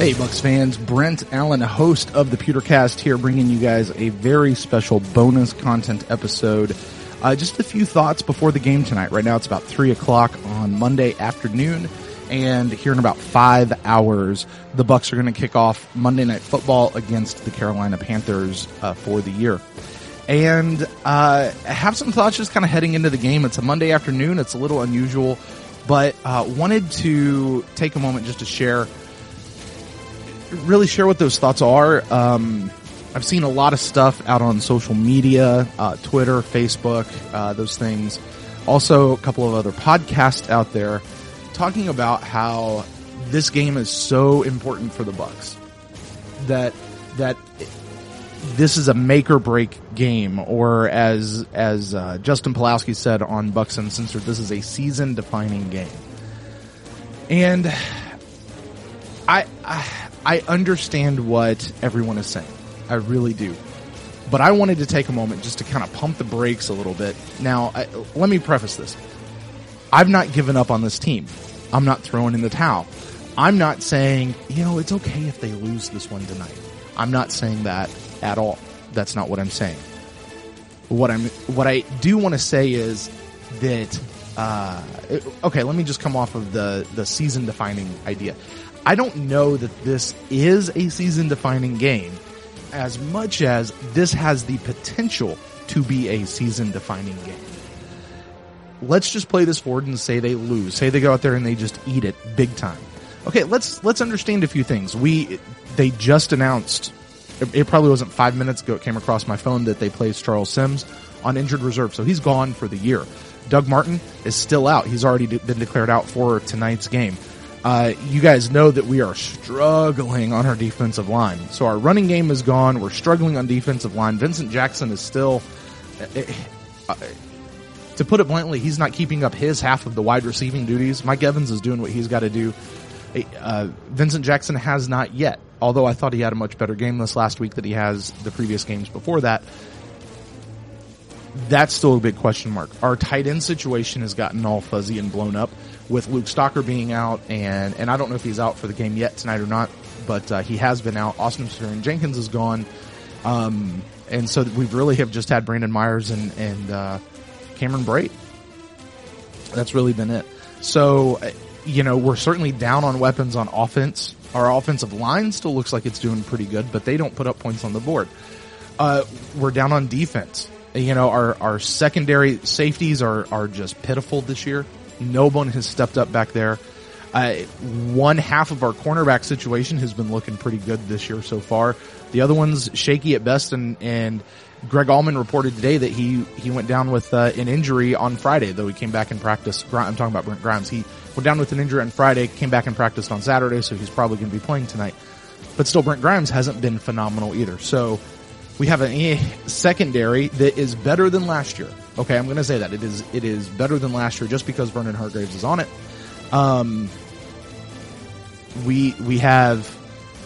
Hey, Bucs fans, Brent Allen, host of the Pewtercast here, bringing you guys a very special bonus content episode. Uh, just a few thoughts before the game tonight. Right now, it's about three o'clock on Monday afternoon, and here in about five hours, the Bucs are going to kick off Monday Night Football against the Carolina Panthers uh, for the year. And uh, have some thoughts just kind of heading into the game. It's a Monday afternoon. It's a little unusual, but uh, wanted to take a moment just to share really share what those thoughts are. Um, I've seen a lot of stuff out on social media, uh, Twitter, Facebook, uh, those things. Also, a couple of other podcasts out there talking about how this game is so important for the Bucs that that this is a make or break game, or as as uh, Justin Pawlowski said on Bucs Uncensored, this is a season defining game. And I, I I understand what everyone is saying. I really do. But I wanted to take a moment just to kind of pump the brakes a little bit. Now, I, let me preface this. I've not given up on this team. I'm not throwing in the towel. I'm not saying, you know, it's okay if they lose this one tonight. I'm not saying that at all. That's not what I'm saying. What I'm, what I do want to say is that, uh, okay, let me just come off of the, the season defining idea. I don't know that this is a season defining game as much as this has the potential to be a season defining game. Let's just play this forward and say they lose. Say they go out there and they just eat it big time. Okay, let's let's understand a few things. We they just announced it, it probably wasn't 5 minutes ago it came across my phone that they placed Charles Sims on injured reserve. So he's gone for the year. Doug Martin is still out. He's already been declared out for tonight's game. Uh, you guys know that we are struggling on our defensive line. So our running game is gone. We're struggling on defensive line. Vincent Jackson is still, uh, uh, to put it bluntly, he's not keeping up his half of the wide receiving duties. Mike Evans is doing what he's got to do. Uh, Vincent Jackson has not yet, although I thought he had a much better game this last week than he has the previous games before that. That's still a big question mark. Our tight end situation has gotten all fuzzy and blown up with Luke Stocker being out, and and I don't know if he's out for the game yet tonight or not, but uh, he has been out. Austin Seferian-Jenkins is gone, um, and so we really have just had Brandon Myers and and uh, Cameron Brate. That's really been it. So, uh, you know, we're certainly down on weapons on offense. Our offensive line still looks like it's doing pretty good, but they don't put up points on the board. Uh, we're down on defense. You know, our, our secondary safeties are, are just pitiful this year. No one has stepped up back there. Uh, one half of our cornerback situation has been looking pretty good this year so far. The other one's shaky at best, and and Greg Auman reported today that he he went down with uh, an injury on Friday, though he came back in practice. I'm talking about Brent Grimes. He went down with an injury on Friday, came back and practiced on Saturday, so he's probably going to be playing tonight. But still, Brent Grimes hasn't been phenomenal either. So we have a secondary that is better than last year. Okay, I'm going to say that it is it is better than last year just because Vernon Hargreaves is on it. Um, we we have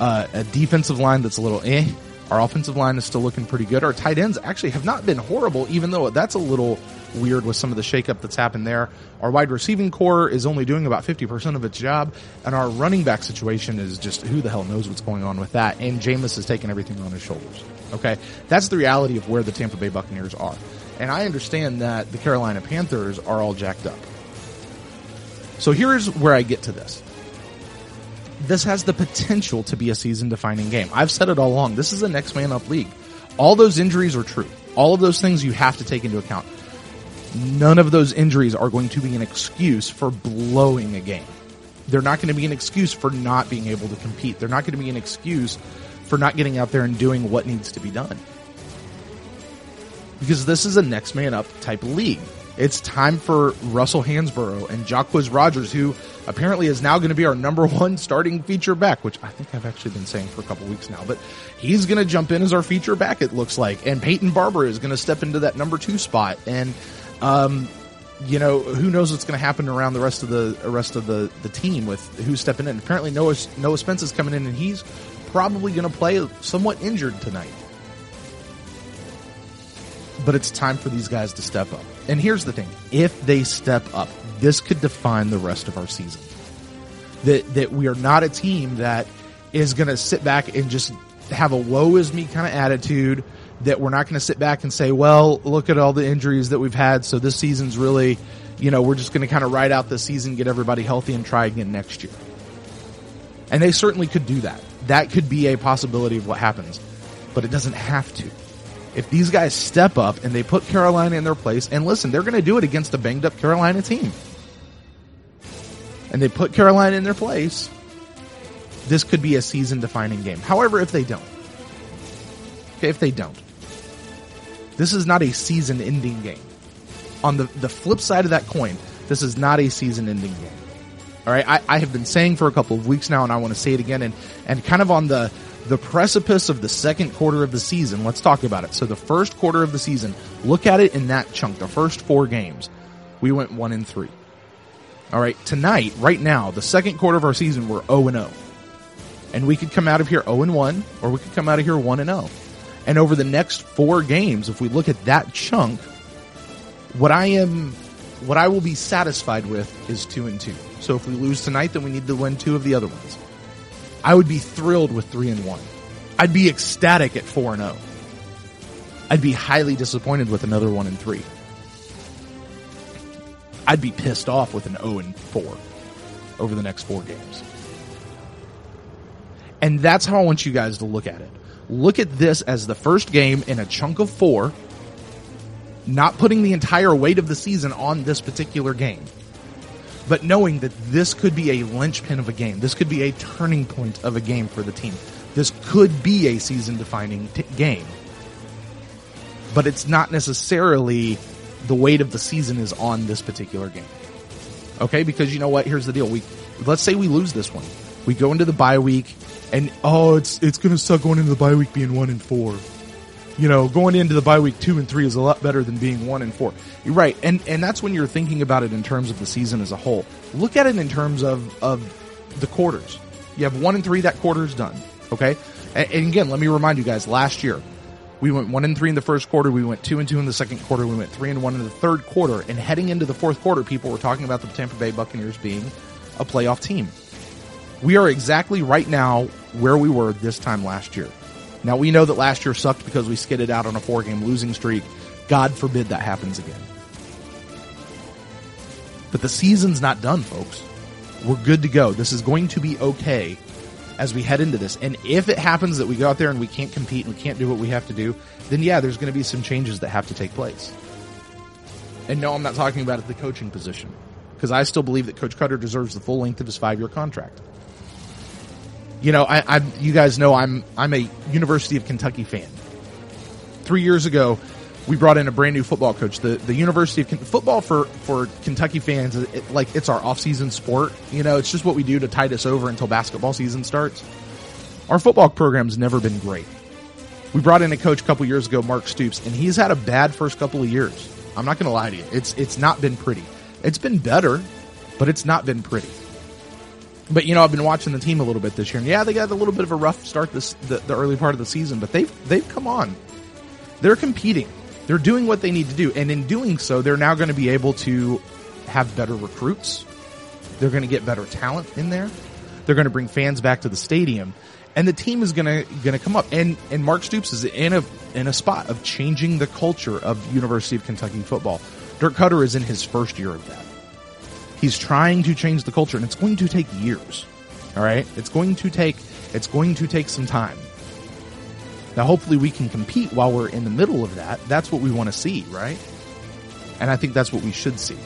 uh, a defensive line that's a little eh. Our offensive line is still looking pretty good. Our tight ends actually have not been horrible, even though that's a little weird with some of the shakeup that's happened there. Our wide receiving core is only doing about 50% of its job, and our running back situation is just who the hell knows what's going on with that. And Jameis has taken everything on his shoulders. Okay? That's the reality of where the Tampa Bay Buccaneers are. And I understand that the Carolina Panthers are all jacked up. So here's where I get to this. This has the potential to be a season defining game. I've said it all along. This is a next man up league. All those injuries are true. All of those things you have to take into account. None of those injuries are going to be an excuse for blowing a game. They're not going to be an excuse for not being able to compete. They're not going to be an excuse for not getting out there and doing what needs to be done because this is a next man up type league. It's time for Russell Hansbrough and Jacquizz Rodgers, who apparently is now going to be our number one starting feature back, which I think I've actually been saying for a couple weeks now, but he's going to jump in as our feature back, it looks like. And Peyton Barber is going to step into that number two spot. And, um, you know, who knows what's going to happen around the rest of the rest of the, the team with who's stepping in. Apparently Noah, Noah Spence is coming in and he's probably going to play somewhat injured tonight but it's time for these guys to step up. And here's the thing if they step up, this could define the rest of our season. That, that we are not a team that is going to sit back and just have a woe is me kind of attitude that we're not going to sit back and say, well, look at all the injuries that we've had. So this season's really, you know, we're just going to kind of ride out the season, get everybody healthy and try again next year. And they certainly could do that. That could be a possibility of what happens, but it doesn't have to. If these guys step up and they put Carolina in their place, and listen, they're going to do it against a banged up Carolina team. And they put Carolina in their place, this could be a season defining game. However, if they don't, okay, if they don't, this is not a season ending game. On the, the flip side of that coin, this is not a season ending game. All right. I, I have been saying for a couple of weeks now, and I want to say it again and, and kind of on the, the precipice of the second quarter of the season. Let's talk about it. So the first quarter of the season, look at it in that chunk, the first four games. We went one and three. All right. Tonight, right now, the second quarter of our season, we're 0 and 0. And we could come out of here 0 and 1, or we could come out of here 1 and 0. And over the next four games, if we look at that chunk, what I am, what I will be satisfied with is two and two. So if we lose tonight, then we need to win two of the other ones. I would be thrilled with three and one. I'd be ecstatic at four and zero. I'd be highly disappointed with another one and three. I'd be pissed off with an 0 and 4 over the next four games. And that's how I want you guys to look at it. Look at this as the first game in a chunk of four, not putting the entire weight of the season on this particular game but knowing that this could be a linchpin of a game. This could be a turning point of a game for the team. This could be a season defining t- game. But it's not necessarily the weight of the season is on this particular game. Okay? Because you know what? Here's the deal. We, let's say we lose this one. We go into the bye week and, oh, it's, it's going to suck going into the bye week being one and four you know, going into the bye week two and three is a lot better than being one and four. You're right, and and that's when you're thinking about it in terms of the season as a whole. Look at it in terms of of the quarters. You have one and three, that quarter is done. Okay, and, and again, let me remind you guys. Last year, we went one and three in the first quarter. We went two and two in the second quarter. We went three and one in the third quarter. And heading into the fourth quarter, people were talking about the Tampa Bay Buccaneers being a playoff team. We are exactly right now where we were this time last year. Now we know that last year sucked because we skidded out on a four game losing streak. God forbid that happens again. But the season's not done, folks. We're good to go. This is going to be okay as we head into this. And if it happens that we go out there and we can't compete and we can't do what we have to do, then yeah, there's going to be some changes that have to take place. And no, I'm not talking about the coaching position because I still believe that Coach Koetter deserves the full length of his five year contract you know, I, I, you guys know I'm I'm a University of Kentucky fan. Three years ago, we brought in a brand new football coach. The the University of football for for Kentucky fans, it, like it's our off season sport. You know, it's just what we do to tide us over until basketball season starts. Our football program's never been great. We brought in a coach a couple years ago, Mark Stoops, and he's had a bad first couple of years. I'm not going to lie to you; it's it's not been pretty. It's been better, but it's not been pretty. But you know, I've been watching the team a little bit this year, and yeah, they got a little bit of a rough start this the, the early part of the season, but they've they've come on. They're competing. They're doing what they need to do, and in doing so, they're now going to be able to have better recruits. They're going to get better talent in there. They're going to bring fans back to the stadium, and the team is going to going to come up. And and Mark Stoops is in a in a spot of changing the culture of University of Kentucky football. Dirk Koetter is in his first year of that. He's trying to change the culture and it's going to take years. All right? It's going to take it's going to take some time. Now hopefully we can compete while we're in the middle of that. That's what we want to see, right? And I think that's what we should see.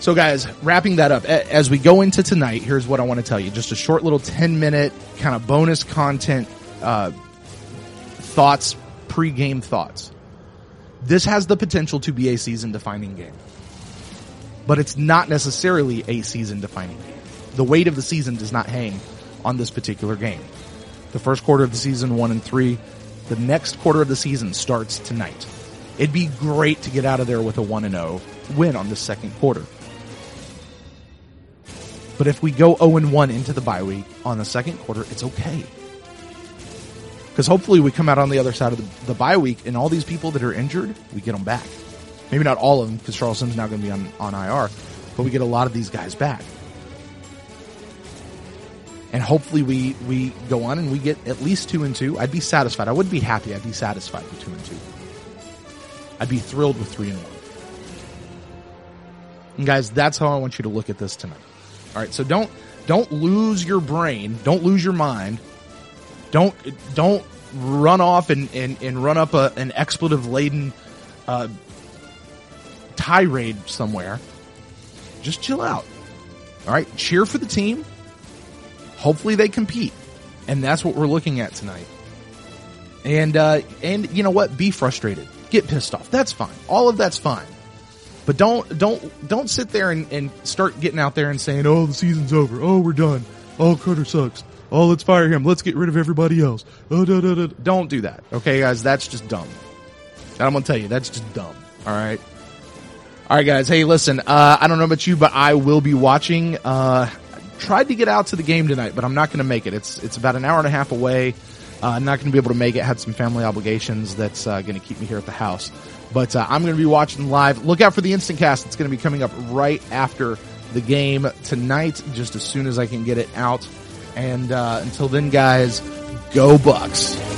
So guys, wrapping that up, as we go into tonight, here's what I want to tell you. Just a short little 10 minute kind of bonus content, uh, thoughts, pre-game thoughts. This has the potential to be a season defining game but it's not necessarily a season defining game. The weight of the season does not hang on this particular game. The first quarter of the season, one and three. The next quarter of the season starts tonight. It'd be great to get out of there with a 1 and 0 win on the second quarter. But if we go 0 and 1 into the bye week on the second quarter, it's okay. Because hopefully we come out on the other side of the, the bye week and all these people that are injured, we get them back. Maybe not all of them because Charles Sims now going to be on, on IR, but we get a lot of these guys back. and hopefully we we go on and we get at least two and two. I'd be satisfied. I wouldn't be happy. I'd be satisfied with two and two. I'd be thrilled with three and one. And guys, that's how I want you to look at this tonight. All right, so don't don't lose your brain, don't lose your mind, don't don't run off and and, and run up a, an expletive laden uh, tirade somewhere. Just chill out. All right, cheer for the team. Hopefully they compete, and that's what we're looking at tonight. And uh, and you know what? Be frustrated, get pissed off. That's fine. All of that's fine. But don't don't don't sit there and, and start getting out there and saying, "Oh, the season's over. Oh, we're done. Oh, Koetter sucks. Oh, let's fire him. Let's get rid of everybody else." Oh, da, da, da. Don't do that, okay, guys? That's just dumb. And I'm gonna tell you, that's just dumb. All right. All right, guys. Hey, listen. Uh, I don't know about you, but I will be watching. Uh, tried to get out to the game tonight, but I'm not going to make it. It's it's about an hour and a half away. Uh, I'm not going to be able to make it. Had some family obligations that's uh, going to keep me here at the house. But uh, I'm going to be watching live. Look out for the instant cast. It's going to be coming up right after the game tonight, just as soon as I can get it out. And uh, until then, guys, go Bucs.